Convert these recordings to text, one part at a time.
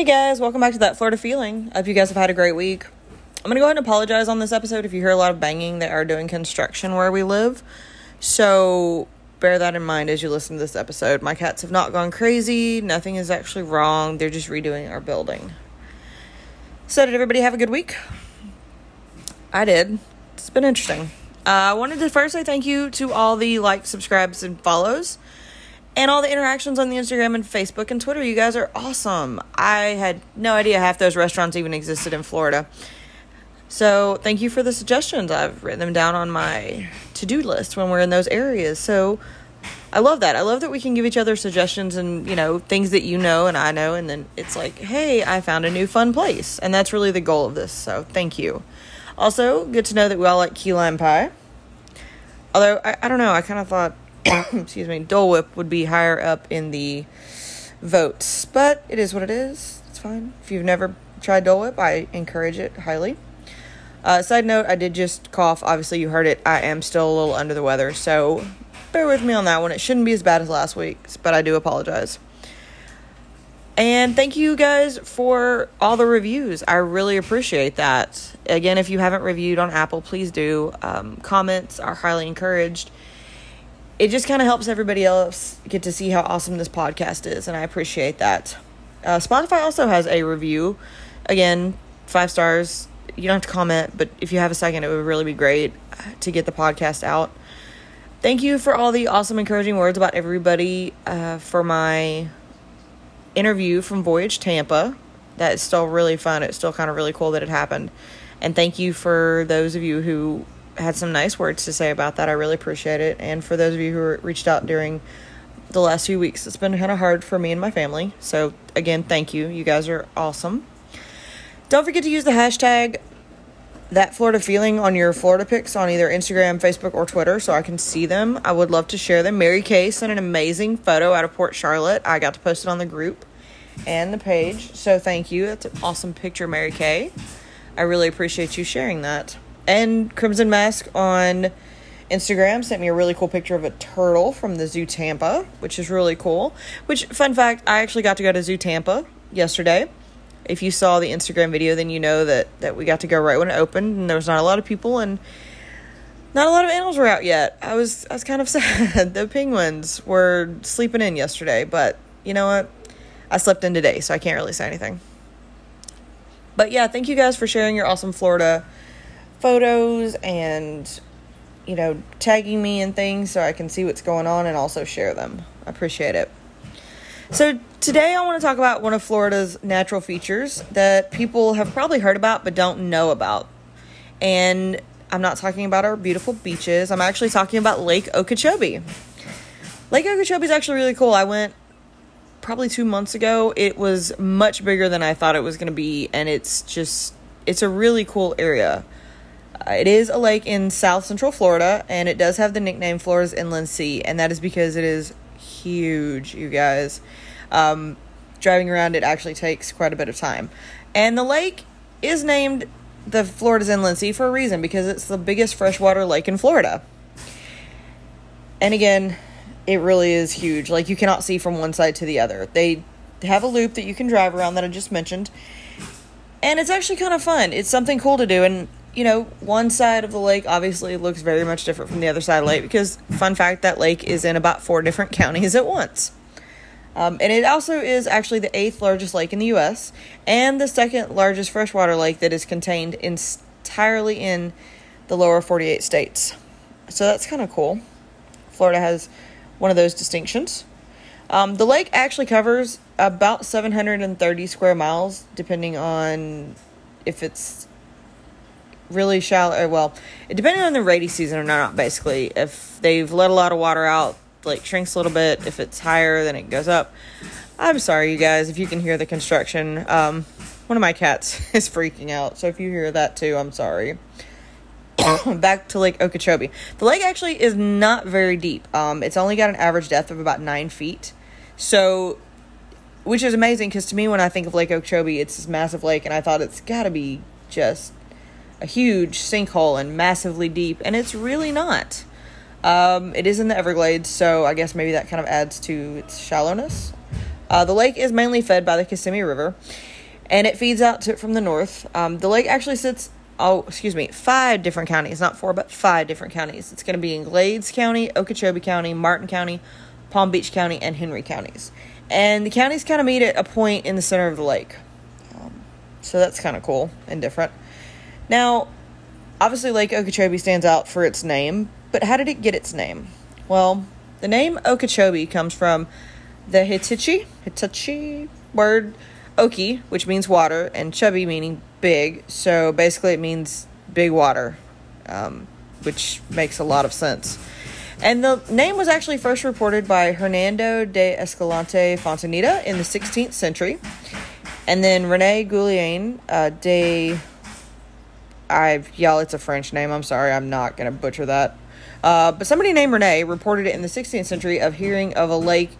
Hey guys, welcome back to That Florida Feeling. I hope you guys have had a great week. I'm gonna go ahead and apologize on this episode if you hear a lot of banging. They are doing construction where we live. So bear that in mind as you listen to this episode. My cats have not gone crazy, nothing is actually wrong. They're just redoing our building. So, did everybody have a good week? I did. It's been interesting. Uh, I wanted to first say thank you to all the likes, subscribes, and follows, and all the interactions on the Instagram and Facebook and Twitter. You guys are awesome. I had no idea half those restaurants even existed in Florida. So, thank you for the suggestions. I've written them down on my to do list when we're in those areas. So, I love that. I love that we can give each other suggestions and, you know, things that you know and I know. And then it's like, hey, I found a new fun place. And that's really the goal of this. So, thank you. Also, good to know that we all like key lime pie. Although, I, I don't know, I kind of thought, excuse me, Dole Whip would be higher up in the votes. But it is what it is. It's fine. If you've never tried Dole Whip, I encourage it highly. Uh, side note, I did just cough. Obviously, you heard it. I am still a little under the weather. So, bear with me on that one. It shouldn't be as bad as last week's, but I do apologize. And thank you guys for all the reviews. I really appreciate that. Again, if you haven't reviewed on Apple, please do. Um, comments are highly encouraged. It just kind of helps everybody else get to see how awesome this podcast is, and I appreciate that. Uh, Spotify also has a review. Again, five stars. You don't have to comment, but if you have a second, it would really be great to get the podcast out. Thank you for all the awesome, encouraging words about everybody uh, for my interview from Voyage Tampa. That is still really fun. It's still kind of really cool that it happened. And thank you for those of you who had some nice words to say about that. I really appreciate it. And for those of you who reached out during the last few weeks, it's been kind of hard for me and my family. So, again, thank you. You guys are awesome. Don't forget to use the hashtag that Florida feeling on your Florida pics on either Instagram, Facebook, or Twitter so I can see them. I would love to share them. Mary Kay sent an amazing photo out of Port Charlotte. I got to post it on the group and the page. So thank you. That's an awesome picture, Mary Kay. I really appreciate you sharing that. And Crimson Mask on Instagram sent me a really cool picture of a turtle from the Zoo Tampa, which is really cool. Which, fun fact, I actually got to go to Zoo Tampa yesterday if you saw the Instagram video, then you know that that we got to go right when it opened, and there was not a lot of people, and not a lot of animals were out yet. I was I was kind of sad. the penguins were sleeping in yesterday, but you know what? I slept in today, so I can't really say anything. But yeah, thank you guys for sharing your awesome Florida photos and you know tagging me and things so I can see what's going on and also share them. I appreciate it. So, today I want to talk about one of Florida's natural features that people have probably heard about but don't know about. And I'm not talking about our beautiful beaches, I'm actually talking about Lake Okeechobee. Lake Okeechobee is actually really cool. I went probably two months ago. It was much bigger than I thought it was going to be, and it's just, it's a really cool area. Uh, it is a lake in south central Florida, and it does have the nickname Florida's Inland Sea, and that is because it is huge, you guys. Um, driving around it actually takes quite a bit of time. And the lake is named the Florida's Inland Sea for a reason because it's the biggest freshwater lake in Florida. And again, it really is huge. Like you cannot see from one side to the other. They have a loop that you can drive around that I just mentioned. And it's actually kind of fun. It's something cool to do and you know, one side of the lake obviously looks very much different from the other side of the lake because, fun fact, that lake is in about four different counties at once. Um, and it also is actually the eighth largest lake in the U.S. and the second largest freshwater lake that is contained entirely in the lower 48 states. So that's kind of cool. Florida has one of those distinctions. Um, the lake actually covers about 730 square miles, depending on if it's really shallow. Well, it depending on the rainy season or not. Basically, if they've let a lot of water out, like shrinks a little bit. If it's higher, then it goes up. I'm sorry, you guys, if you can hear the construction. Um, one of my cats is freaking out, so if you hear that too, I'm sorry. Back to Lake Okeechobee. The lake actually is not very deep. Um, it's only got an average depth of about nine feet. So, which is amazing because to me, when I think of Lake Okeechobee, it's this massive lake, and I thought it's got to be just a huge sinkhole and massively deep, and it's really not. Um, it is in the Everglades, so I guess maybe that kind of adds to its shallowness. Uh, the lake is mainly fed by the Kissimmee River, and it feeds out to it from the north. Um, the lake actually sits, oh, excuse me, five different counties, not four, but five different counties. It's going to be in Glades County, Okeechobee County, Martin County, Palm Beach County, and Hendry counties. And the counties kind of meet at a point in the center of the lake. Um, so that's kind of cool and different. Now, obviously, Lake Okeechobee stands out for its name, but how did it get its name? Well, the name Okeechobee comes from the Hittite, Hittite word Oki, which means water, and chubby meaning big. So basically, it means big water, um, which makes a lot of sense. And the name was actually first reported by Hernando de Escalante Fontaneda in the 16th century. And then Rene Guillain uh, de. I y'all, it's a French name. I'm sorry, I'm not gonna butcher that. Uh, but somebody named Rene reported it in the 16th century of hearing of a lake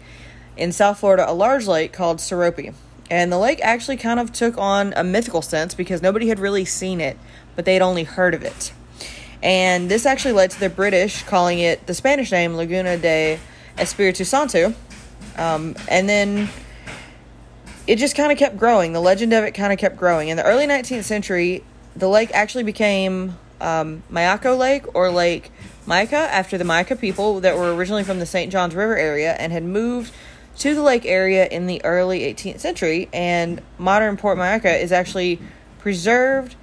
in South Florida, a large lake called Serope. And the lake actually kind of took on a mythical sense because nobody had really seen it, but they had only heard of it. And this actually led to the British calling it the Spanish name Laguna de Espiritu Santo. Um, and then it just kind of kept growing. The legend of it kind of kept growing. In the early 19th century, the lake actually became um, Mayaco Lake or Lake Mayaca after the Mayaca people that were originally from the St. Johns River area and had moved to the lake area in the early 18th century. And modern Port Mayaca is actually preserved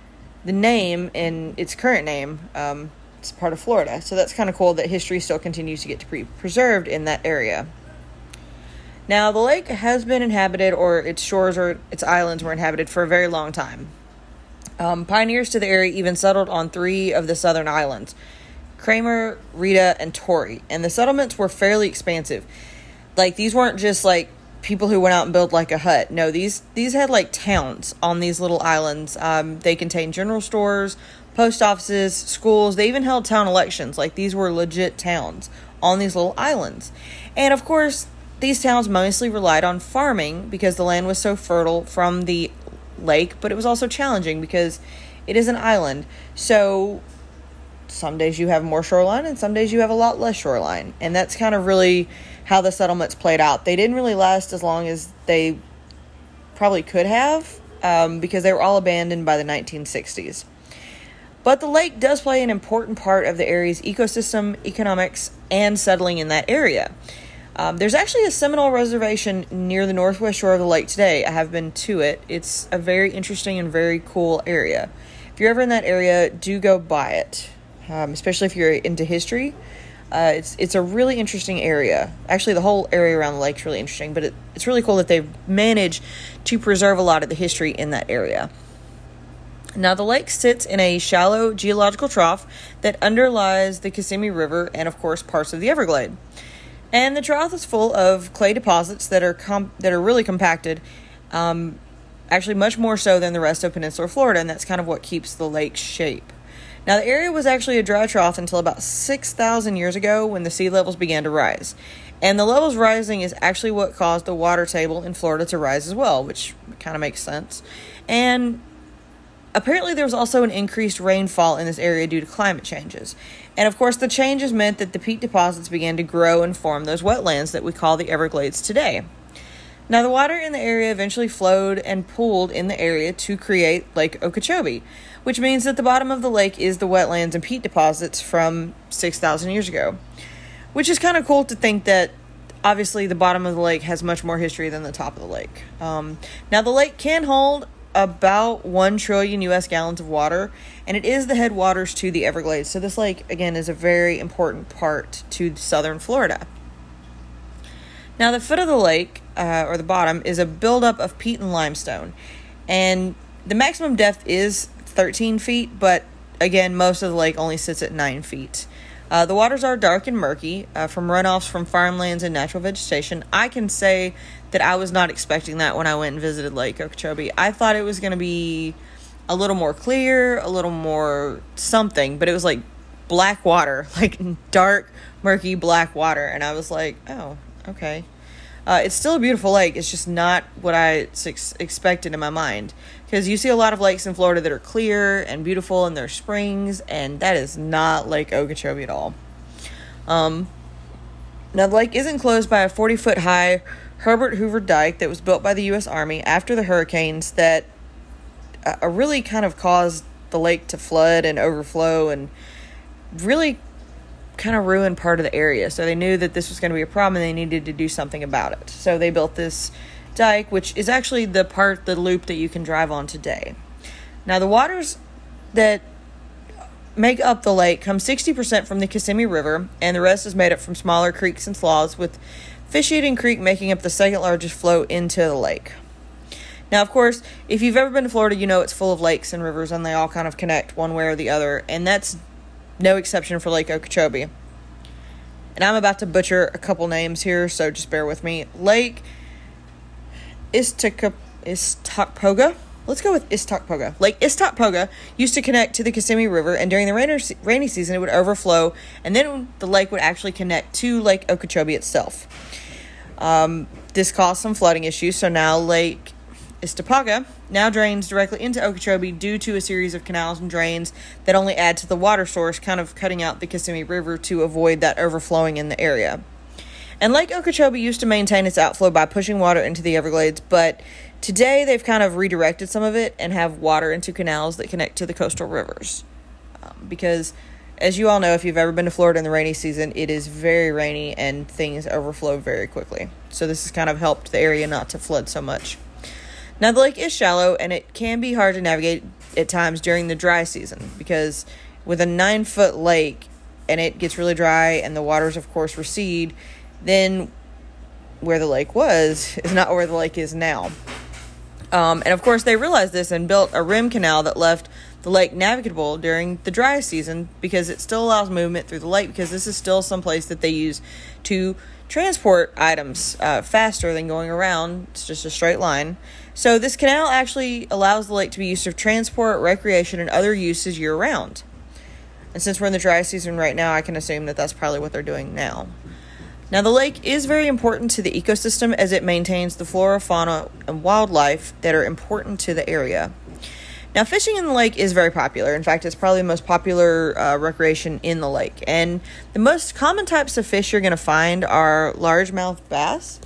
the name in its current name. Um, it's part of Florida. So that's kind of cool that history still continues to get to be preserved in that area. Now, the lake has been inhabited, or its shores or its islands were inhabited for a very long time. Um, pioneers to the area even settled on three of the southern islands Kreamer, Ritta, and Torry. And the settlements were fairly expansive. Like, these weren't just like people who went out and built like a hut. No, these these had like towns on these little islands. Um, they contained general stores, post offices, schools. They even held town elections. Like these were legit towns on these little islands. And of course, these towns mostly relied on farming because the land was so fertile from the lake, but it was also challenging because it is an island. So some days you have more shoreline and some days you have a lot less shoreline. And that's kind of really how the settlements played out. They didn't really last as long as they probably could have um, because they were all abandoned by the 1960s. But the lake does play an important part of the area's ecosystem, economics, and settling in that area. Um, there's actually a Seminole reservation near the northwest shore of the lake today. I have been to it. It's a very interesting and very cool area. If you're ever in that area, do go by it um, especially if you're into history. Uh, it's it's a really interesting area. Actually, the whole area around the lake is really interesting, but it, it's really cool that they've managed to preserve a lot of the history in that area. Now, the lake sits in a shallow geological trough that underlies the Kissimmee River and, of course, parts of the Everglade. And the trough is full of clay deposits that are com- that are really compacted, um, actually much more so than the rest of Peninsular Florida, and that's kind of what keeps the lake's shape. Now, the area was actually a dry trough until about 6,000 years ago when the sea levels began to rise. And the levels rising is actually what caused the water table in Florida to rise as well, which kind of makes sense. And apparently, there was also an increased rainfall in this area due to climate changes. And of course, the changes meant that the peat deposits began to grow and form those wetlands that we call the Everglades today. Now, the water in the area eventually flowed and pooled in the area to create Lake Okeechobee, which means that the bottom of the lake is the wetlands and peat deposits from 6,000 years ago. Which is kind of cool to think that obviously the bottom of the lake has much more history than the top of the lake. Um, now, the lake can hold about 1 trillion US gallons of water, and it is the headwaters to the Everglades. So, this lake, again, is a very important part to southern Florida. Now, the foot of the lake, uh, or the bottom, is a buildup of peat and limestone. And the maximum depth is 13 feet, but again, most of the lake only sits at 9 feet. Uh, the waters are dark and murky uh, from runoffs from farmlands and natural vegetation. I can say that I was not expecting that when I went and visited Lake Okeechobee. I thought it was going to be a little more clear, a little more something, but it was like black water, like dark, murky black water. And I was like, oh, okay. Uh, it's still a beautiful lake. It's just not what I ex- expected in my mind. Because you see a lot of lakes in Florida that are clear and beautiful and they're springs, and that is not Lake Okeechobee at all. Um, now, the lake is enclosed by a 40 foot high Herbert Hoover Dike that was built by the U.S. Army after the hurricanes that uh, really kind of caused the lake to flood and overflow and really kind of ruin part of the area. So they knew that this was going to be a problem and they needed to do something about it. So they built this dike, which is actually the part, the loop that you can drive on today. Now, the waters that make up the lake come 60% from the Kissimmee River, and the rest is made up from smaller creeks and sloughs, with Fisheating Creek making up the second largest flow into the lake. Now, of course, if you've ever been to Florida, you know it's full of lakes and rivers, and they all kind of connect one way or the other, and that's no exception for Lake Okeechobee. And I'm about to butcher a couple names here, so just bear with me. Lake Istokpoga. Let's go with Istokpoga. Lake Istokpoga used to connect to the Kissimmee River, and during the rainy, rainy season, it would overflow, and then the lake would actually connect to Lake Okeechobee itself. Um, this caused some flooding issues, so now Lake Istokpoga now drains directly into Okeechobee due to a series of canals and drains that only add to the water source, kind of cutting out the Kissimmee River to avoid that overflowing in the area. And Lake Okeechobee used to maintain its outflow by pushing water into the Everglades, but today they've kind of redirected some of it and have water into canals that connect to the coastal rivers. Um, because, as you all know, if you've ever been to Florida in the rainy season, it is very rainy and things overflow very quickly. So, this has kind of helped the area not to flood so much. Now, the lake is shallow and it can be hard to navigate at times during the dry season because with a nine foot lake and it gets really dry and the waters, of course, recede then where the lake was is not where the lake is now. Um, and of course, they realized this and built a rim canal that left the lake navigable during the dry season because it still allows movement through the lake because this is still some place that they use to transport items uh, faster than going around. It's just a straight line. So, this canal actually allows the lake to be used for transport, recreation, and other uses year round. And since we're in the dry season right now, I can assume that that's probably what they're doing now. Now, the lake is very important to the ecosystem as it maintains the flora, fauna, and wildlife that are important to the area. Now, fishing in the lake is very popular. In fact, it's probably the most popular uh, recreation in the lake. And the most common types of fish you're going to find are largemouth bass,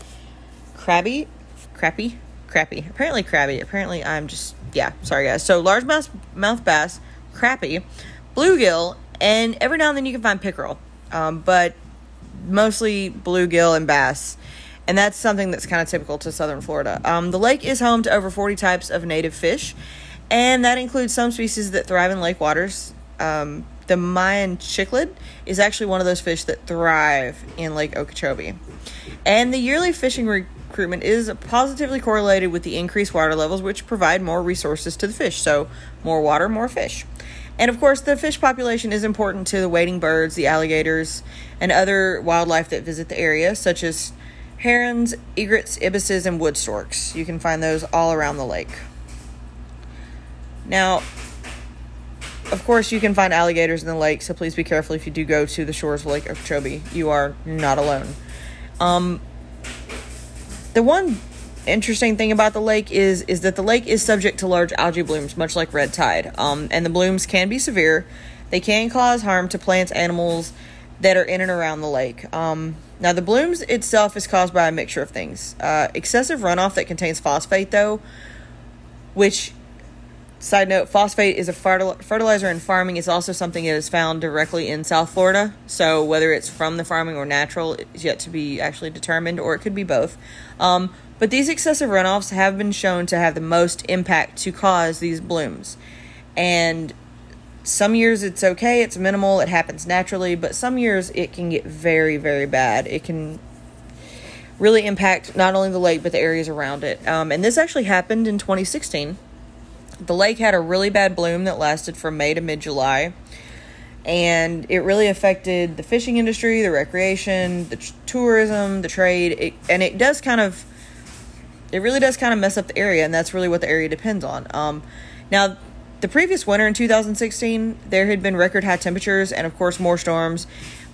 crabby, crappy, crappie. Apparently, crabby. Apparently, I'm just, yeah, sorry guys. So, largemouth mouth bass, crappy, bluegill, and every now and then you can find pickerel. Um, but mostly bluegill and bass. And that's something that's kind of typical to southern Florida. Um, the lake is home to over 40 types of native fish, and that includes some species that thrive in lake waters. Um, the Mayan cichlid is actually one of those fish that thrive in Lake Okeechobee. And the yearly fishing recruitment is positively correlated with the increased water levels, which provide more resources to the fish. So, more water, more fish. And of course, the fish population is important to the wading birds, the alligators, and other wildlife that visit the area, such as herons, egrets, ibises, and wood storks. You can find those all around the lake. Now, of course, you can find alligators in the lake, so please be careful if you do go to the shores of Lake Okeechobee. You are not alone. Um, the one interesting thing about the lake is is that the lake is subject to large algae blooms, much like red tide. Um, and the blooms can be severe. They can cause harm to plants, animals that are in and around the lake. Um, now, the blooms itself is caused by a mixture of things. Uh, excessive runoff that contains phosphate, though, which Side note, phosphate is a fertilizer in farming. It's also something that is found directly in South Florida. So whether it's from the farming or natural is yet to be actually determined, or it could be both. Um, but these excessive runoffs have been shown to have the most impact to cause these blooms. And some years it's okay, it's minimal, it happens naturally, but some years it can get very, very bad. It can really impact not only the lake but the areas around it. Um, and this actually happened in 2016 the lake had a really bad bloom that lasted from May to mid July. And it really affected the fishing industry, the recreation, the t- tourism, the trade. It, and it does kind of, it really does kind of mess up the area. And that's really what the area depends on. Um, now, the previous winter in 2016, there had been record high temperatures and, of course, more storms,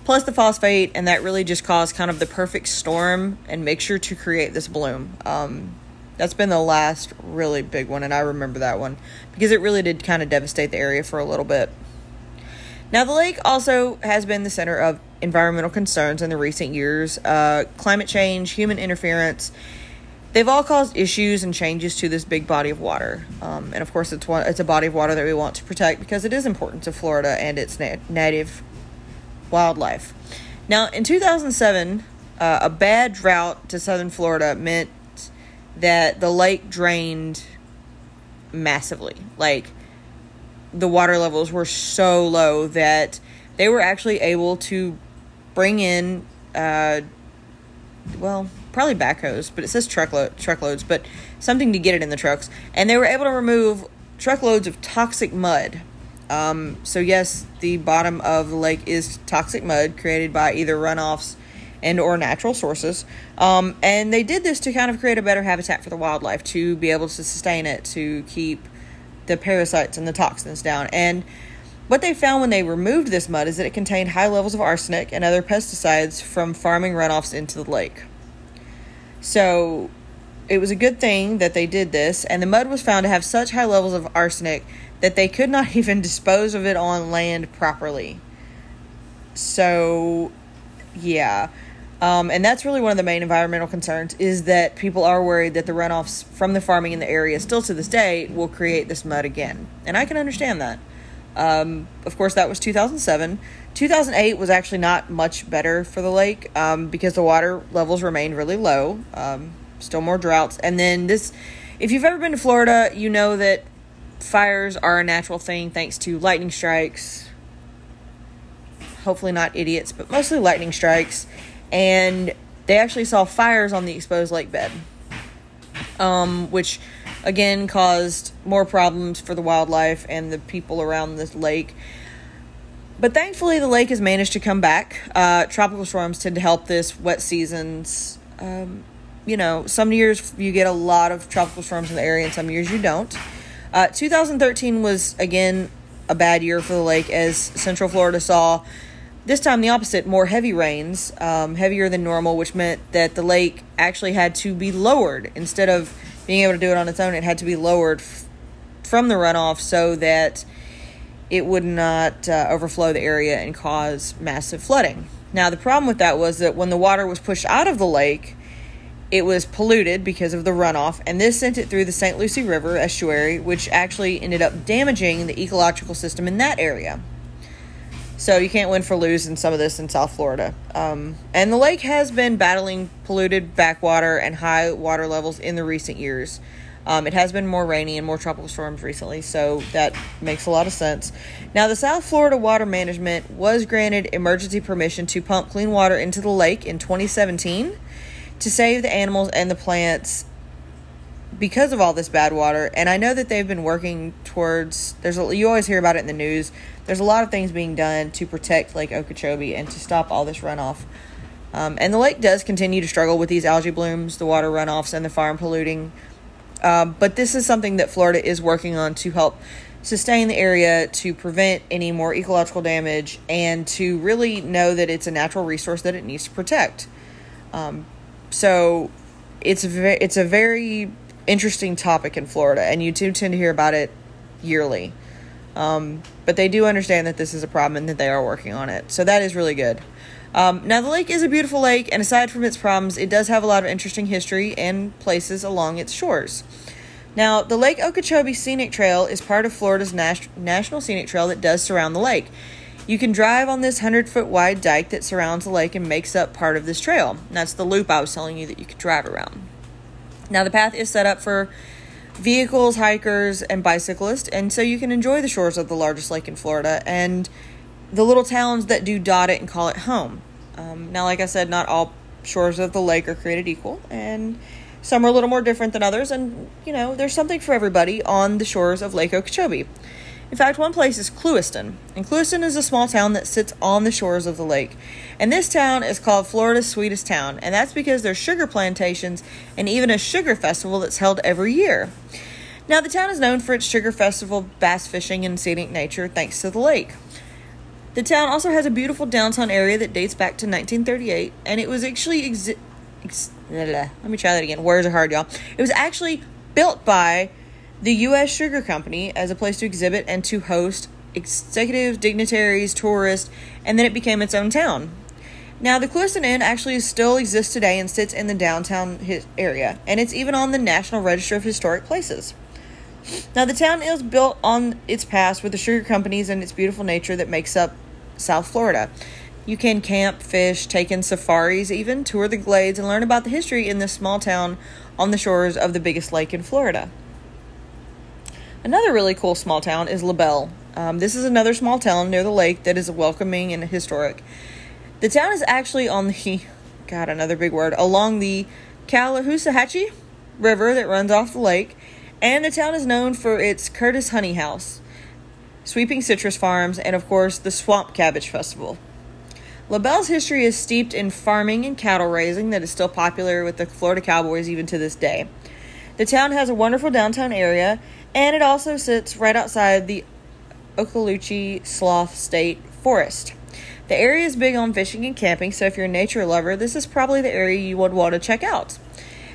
plus the phosphate. And that really just caused kind of the perfect storm and mixture to create this bloom. Um, that's been the last really big one, and I remember that one because it really did kind of devastate the area for a little bit. Now, the lake also has been the center of environmental concerns in the recent years. Uh, climate change, human interference, they've all caused issues and changes to this big body of water. Um, and of course, it's one, it's a body of water that we want to protect because it is important to Florida and its na- native wildlife. Now, in 2007, uh, a bad drought to southern Florida meant that the lake drained massively. Like, the water levels were so low that they were actually able to bring in, uh, well, probably backhoes, but it says truckload truckloads, but something to get it in the trucks. And they were able to remove truckloads of toxic mud. Um, so yes, the bottom of the lake is toxic mud created by either runoffs and or natural sources. Um, and they did this to kind of create a better habitat for the wildlife to be able to sustain it, to keep the parasites and the toxins down. And what they found when they removed this mud is that it contained high levels of arsenic and other pesticides from farming runoffs into the lake. So it was a good thing that they did this, and the mud was found to have such high levels of arsenic that they could not even dispose of it on land properly. So, yeah. Um, and that's really one of the main environmental concerns is that people are worried that the runoffs from the farming in the area, still to this day, will create this mud again. And I can understand that. Um, of course, that was 2007. 2008 was actually not much better for the lake um, because the water levels remained really low. Um, still more droughts. And then this, if you've ever been to Florida, you know that fires are a natural thing thanks to lightning strikes. Hopefully, not idiots, but mostly lightning strikes and they actually saw fires on the exposed lake bed, um, which again caused more problems for the wildlife and the people around this lake. But thankfully, the lake has managed to come back. Uh, tropical storms tend to help this. Wet seasons, um, you know, some years you get a lot of tropical storms in the area, and some years you don't. Uh, 2013 was again a bad year for the lake as Central Florida saw this time, the opposite more heavy rains, um, heavier than normal, which meant that the lake actually had to be lowered. Instead of being able to do it on its own, it had to be lowered f- from the runoff so that it would not uh, overflow the area and cause massive flooding. Now, the problem with that was that when the water was pushed out of the lake, it was polluted because of the runoff, and this sent it through the St. Lucie River estuary, which actually ended up damaging the ecological system in that area. So you can't win for lose in some of this in South Florida. Um, and the lake has been battling polluted backwater and high water levels in the recent years. Um, it has been more rainy and more tropical storms recently, so that makes a lot of sense. Now, the South Florida Water Management was granted emergency permission to pump clean water into the lake in 2017 to save the animals and the plants because of all this bad water. And I know that they've been working towards. There's a, you always hear about it in the news there's a lot of things being done to protect Lake Okeechobee and to stop all this runoff. Um, and the lake does continue to struggle with these algae blooms, the water runoffs, and the farm polluting. Um, but this is something that Florida is working on to help sustain the area, to prevent any more ecological damage, and to really know that it's a natural resource that it needs to protect. Um, so it's ve- it's a very interesting topic in Florida, and you do tend to hear about it yearly. Um, but they do understand that this is a problem and that they are working on it. So that is really good. Um, now, the lake is a beautiful lake, and aside from its problems, it does have a lot of interesting history and places along its shores. Now, the Lake Okeechobee Scenic Trail is part of Florida's nas- National Scenic Trail that does surround the lake. You can drive on this 100 foot wide dike that surrounds the lake and makes up part of this trail. that's the loop I was telling you that you could drive around. Now, the path is set up for vehicles, hikers, and bicyclists, and so you can enjoy the shores of the largest lake in Florida and the little towns that do dot it and call it home. Um, now, like I said, not all shores of the lake are created equal, and some are a little more different than others, and you know, there's something for everybody on the shores of Lake Okeechobee. In fact, one place is Clewiston, and Clewiston is a small town that sits on the shores of the lake. And this town is called Florida's sweetest town, and that's because there's sugar plantations and even a sugar festival that's held every year. Now, the town is known for its sugar festival, bass fishing, and scenic nature thanks to the lake. The town also has a beautiful downtown area that dates back to 1938, and it was actually exi- ex- let me try that again. Words are hard, y'all. It was actually built by the U.S. Sugar Company as a place to exhibit and to host executives, dignitaries, tourists, and then it became its own town. Now, the Clewiston Inn actually still exists today and sits in the downtown area, and it's even on the National Register of Historic Places. Now, the town is built on its past with the sugar companies and its beautiful nature that makes up South Florida. You can camp, fish, take in safaris, even tour the glades, and learn about the history in this small town on the shores of the biggest lake in Florida. Another really cool small town is LaBelle. Um, this is another small town near the lake that is welcoming and historic. The town is actually on the, God, another big word, along the Calahoosahatchee River that runs off the lake, and the town is known for its Curtis Honey House, sweeping citrus farms, and of course the Swamp Cabbage Festival. LaBelle's history is steeped in farming and cattle raising that is still popular with the Florida Cowboys even to this day. The town has a wonderful downtown area, and it also sits right outside the Okaloochee Slough State Forest. The area is big on fishing and camping, so if you're a nature lover, this is probably the area you would want to check out.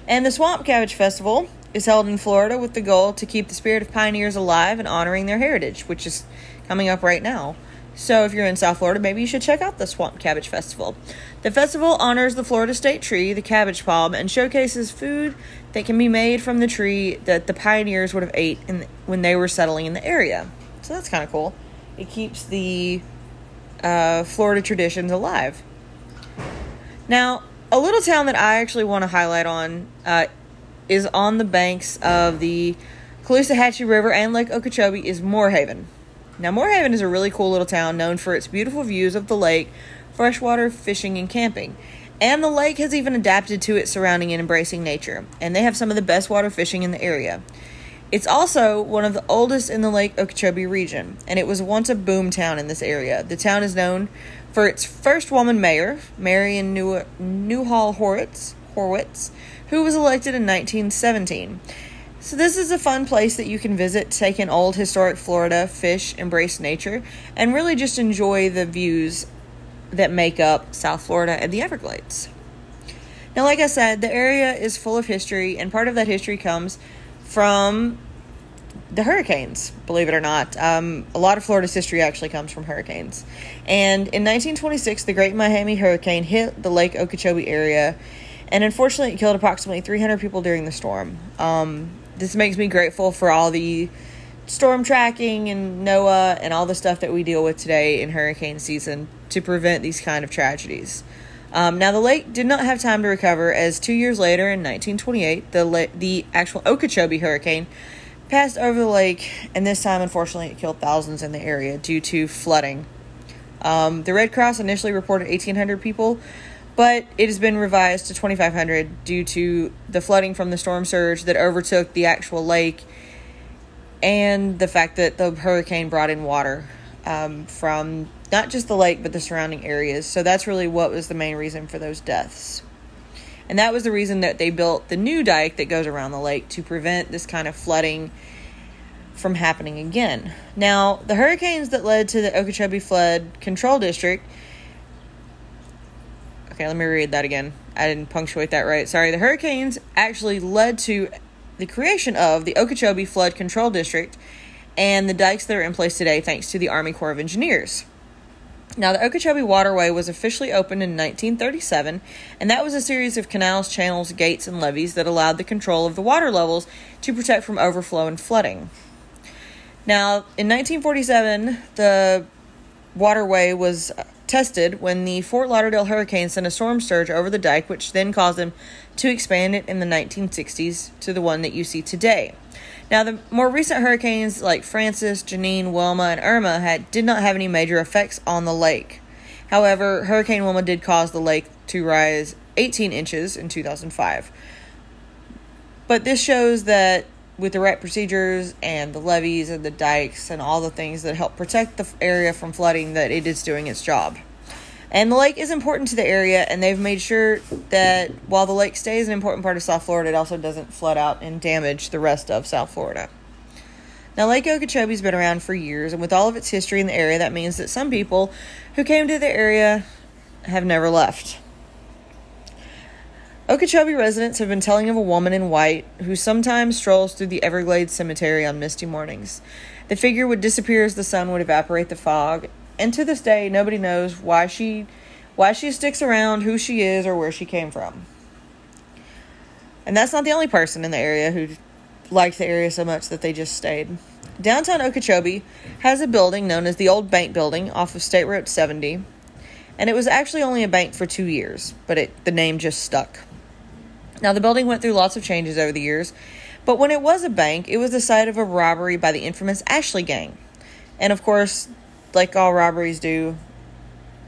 And the Swamp Cabbage Festival is held in Florida with the goal to keep the spirit of pioneers alive and honoring their heritage, which is coming up right now. So, if you're in South Florida, maybe you should check out the Swamp Cabbage Festival. The festival honors the Florida state tree, the cabbage palm, and showcases food that can be made from the tree that the pioneers would have ate in, when they were settling in the area. So that's kind of cool. It keeps the uh, Florida traditions alive. Now, a little town that I actually want to highlight on uh, is on the banks of the Caloosahatchee River and Lake Okeechobee is Moore Haven. Now, Moore Haven is a really cool little town known for its beautiful views of the lake, freshwater fishing, and camping. And the lake has even adapted to its surrounding and embracing nature, and they have some of the best water fishing in the area. It's also one of the oldest in the Lake Okeechobee region, and it was once a boom town in this area. The town is known for its first woman mayor, Marian New- Newhall Horwitz, Horwitz, who was elected in 1917. So, this is a fun place that you can visit, take in old historic Florida, fish, embrace nature, and really just enjoy the views that make up South Florida and the Everglades. Now, like I said, the area is full of history, and part of that history comes from the hurricanes, believe it or not. Um, a lot of Florida's history actually comes from hurricanes. And in 1926, the Great Miami Hurricane hit the Lake Okeechobee area, and unfortunately, it killed approximately 300 people during the storm. Um, this makes me grateful for all the storm tracking and NOAA and all the stuff that we deal with today in hurricane season to prevent these kind of tragedies. Um, now, the lake did not have time to recover as two years later, in 1928, the, la- the actual Okeechobee hurricane passed over the lake, and this time, unfortunately, it killed thousands in the area due to flooding. Um, the Red Cross initially reported 1,800 people, but it has been revised to 2,500 due to the flooding from the storm surge that overtook the actual lake and the fact that the hurricane brought in water um, from not just the lake but the surrounding areas. So that's really what was the main reason for those deaths. And that was the reason that they built the new dike that goes around the lake to prevent this kind of flooding from happening again. Now, the hurricanes that led to the Okeechobee Flood Control District Okay, let me read that again. I didn't punctuate that right. Sorry. The hurricanes actually led to the creation of the Okeechobee Flood Control District and the dikes that are in place today thanks to the Army Corps of Engineers. Now, the Okeechobee Waterway was officially opened in 1937, and that was a series of canals, channels, gates, and levees that allowed the control of the water levels to protect from overflow and flooding. Now, in 1947, the waterway was uh, tested when the Fort Lauderdale hurricane sent a storm surge over the dike, which then caused them to expand it in the 1960s to the one that you see today. Now, the more recent hurricanes like Frances, Janine, Wilma, and Irma had did not have any major effects on the lake. However, Hurricane Wilma did cause the lake to rise 18 inches in 2005. But this shows that with the right procedures and the levees and the dikes and all the things that help protect the area from flooding that it is doing its job. And the lake is important to the area, and they've made sure that while the lake stays an important part of South Florida, it also doesn't flood out and damage the rest of South Florida. Now, Lake Okeechobee's been around for years, and with all of its history in the area, that means that some people who came to the area have never left. Okeechobee residents have been telling of a woman in white who sometimes strolls through the Everglades Cemetery on misty mornings. The figure would disappear as the sun would evaporate the fog, and to this day nobody knows why she why she sticks around, who she is, or where she came from. And that's not the only person in the area who liked the area so much that they just stayed. Downtown Okeechobee has a building known as the Old Bank Building off of State Road 70, and it was actually only a bank for two years, but it, the name just stuck. Now, the building went through lots of changes over the years, but when it was a bank, it was the site of a robbery by the infamous Ashley Gang. And of course, like all robberies do,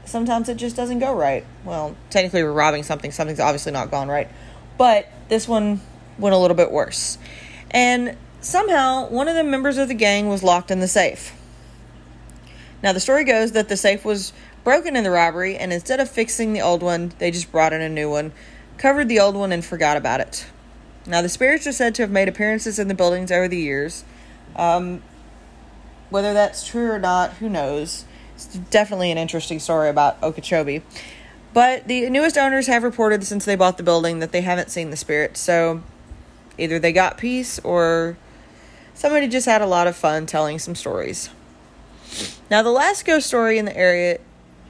sometimes it just doesn't go right. Well, technically, we're robbing something, something's obviously not gone right. But this one went a little bit worse. And somehow, one of the members of the gang was locked in the safe. Now, the story goes that the safe was broken in the robbery, and instead of fixing the old one, they just brought in a new one, covered the old one, and forgot about it. Now, the spirits are said to have made appearances in the buildings over the years. Um, whether that's true or not, who knows? It's definitely an interesting story about Okeechobee. But the newest owners have reported since they bought the building that they haven't seen the spirits. So either they got peace or somebody just had a lot of fun telling some stories. Now, the last ghost story in the area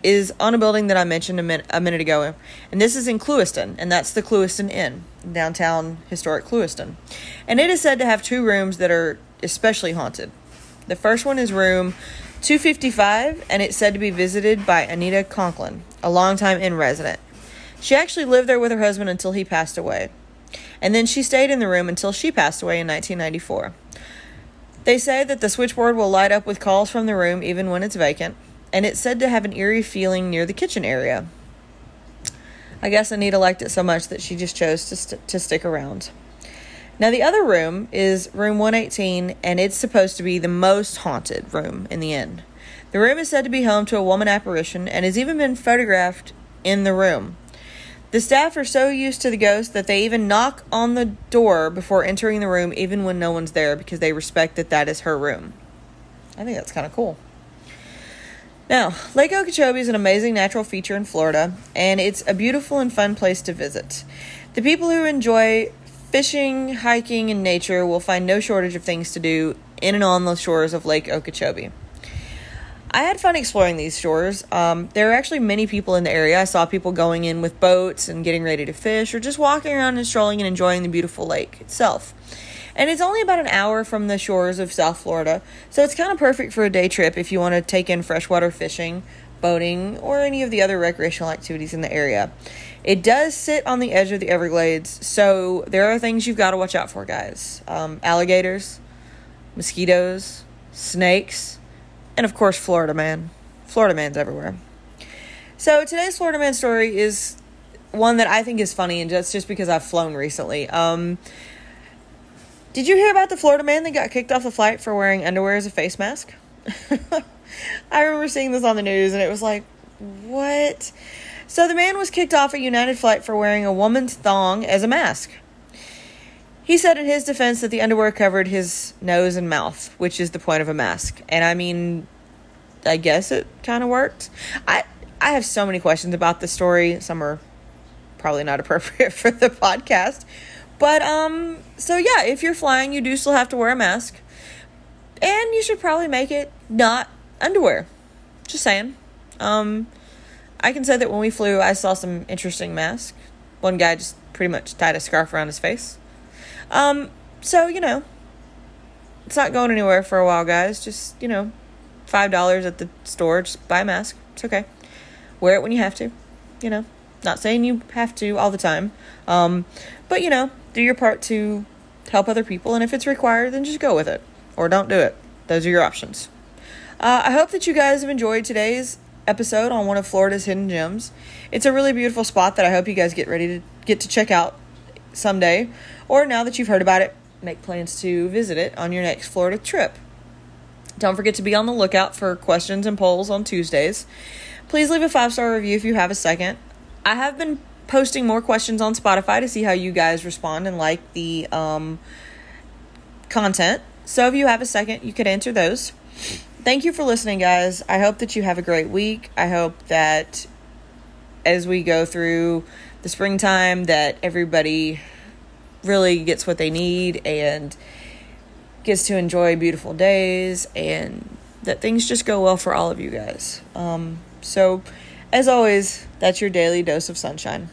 is on a building that I mentioned a, min- a minute ago, and this is in Clewiston, and that's the Clewiston Inn, downtown historic Clewiston. And it is said to have two rooms that are especially haunted. The first one is room 255, and it's said to be visited by Anita Conklin, a longtime inn resident. She actually lived there with her husband until he passed away. And then she stayed in the room until she passed away in 1994. They say that the switchboard will light up with calls from the room even when it's vacant, and it's said to have an eerie feeling near the kitchen area. I guess Anita liked it so much that she just chose to, st- to stick around. Now, the other room is room 118, and it's supposed to be the most haunted room in the inn. The room is said to be home to a woman apparition and has even been photographed in the room. The staff are so used to the ghost that they even knock on the door before entering the room, even when no one's there, because they respect that that is her room. I think that's kind of cool. Now, Lake Okeechobee is an amazing natural feature in Florida, and it's a beautiful and fun place to visit. The people who enjoy fishing, hiking, and nature will find no shortage of things to do in and on the shores of Lake Okeechobee. I had fun exploring these shores. Um, there are actually many people in the area. I saw people going in with boats and getting ready to fish, or just walking around and strolling and enjoying the beautiful lake itself. And it's only about an hour from the shores of South Florida, so it's kind of perfect for a day trip if you want to take in freshwater fishing, boating, or any of the other recreational activities in the area. It does sit on the edge of the Everglades, so there are things you've got to watch out for, guys um, alligators, mosquitoes, snakes and of course, Florida Man. Florida Man's everywhere. So today's Florida Man story is one that I think is funny, and just just because I've flown recently. Um, did you hear about the Florida man that got kicked off the flight for wearing underwear as a face mask? I remember seeing this on the news, and it was like, what? So the man was kicked off a United flight for wearing a woman's thong as a mask. He said in his defense that the underwear covered his nose and mouth, which is the point of a mask. And I mean, I guess it kind of worked. I I have so many questions about the story. Some are probably not appropriate for the podcast. But um so yeah, if you're flying, you do still have to wear a mask. And you should probably make it not underwear. Just saying. Um I can say that when we flew, I saw some interesting masks. One guy just pretty much tied a scarf around his face. Um, so, you know, it's not going anywhere for a while, guys. Just, you know, $5 at the store, just buy a mask. It's okay. Wear it when you have to, you know. Not saying you have to all the time. Um, but, you know, do your part to help other people. And if it's required, then just go with it or don't do it. Those are your options. Uh, I hope that you guys have enjoyed today's episode on one of Florida's hidden gems. It's a really beautiful spot that I hope you guys get ready to get to check out someday or now that you've heard about it, make plans to visit it on your next Florida trip. Don't forget to be on the lookout for questions and polls on Tuesdays. Please leave a five star review if you have a second. I have been posting more questions on Spotify to see how you guys respond and like the um, content. So if you have a second, you could answer those. Thank you for listening, guys. I hope that you have a great week. I hope that as we go through the springtime that everybody really gets what they need and gets to enjoy beautiful days and that things just go well for all of you guys. Um, so, as always, that's your daily dose of sunshine.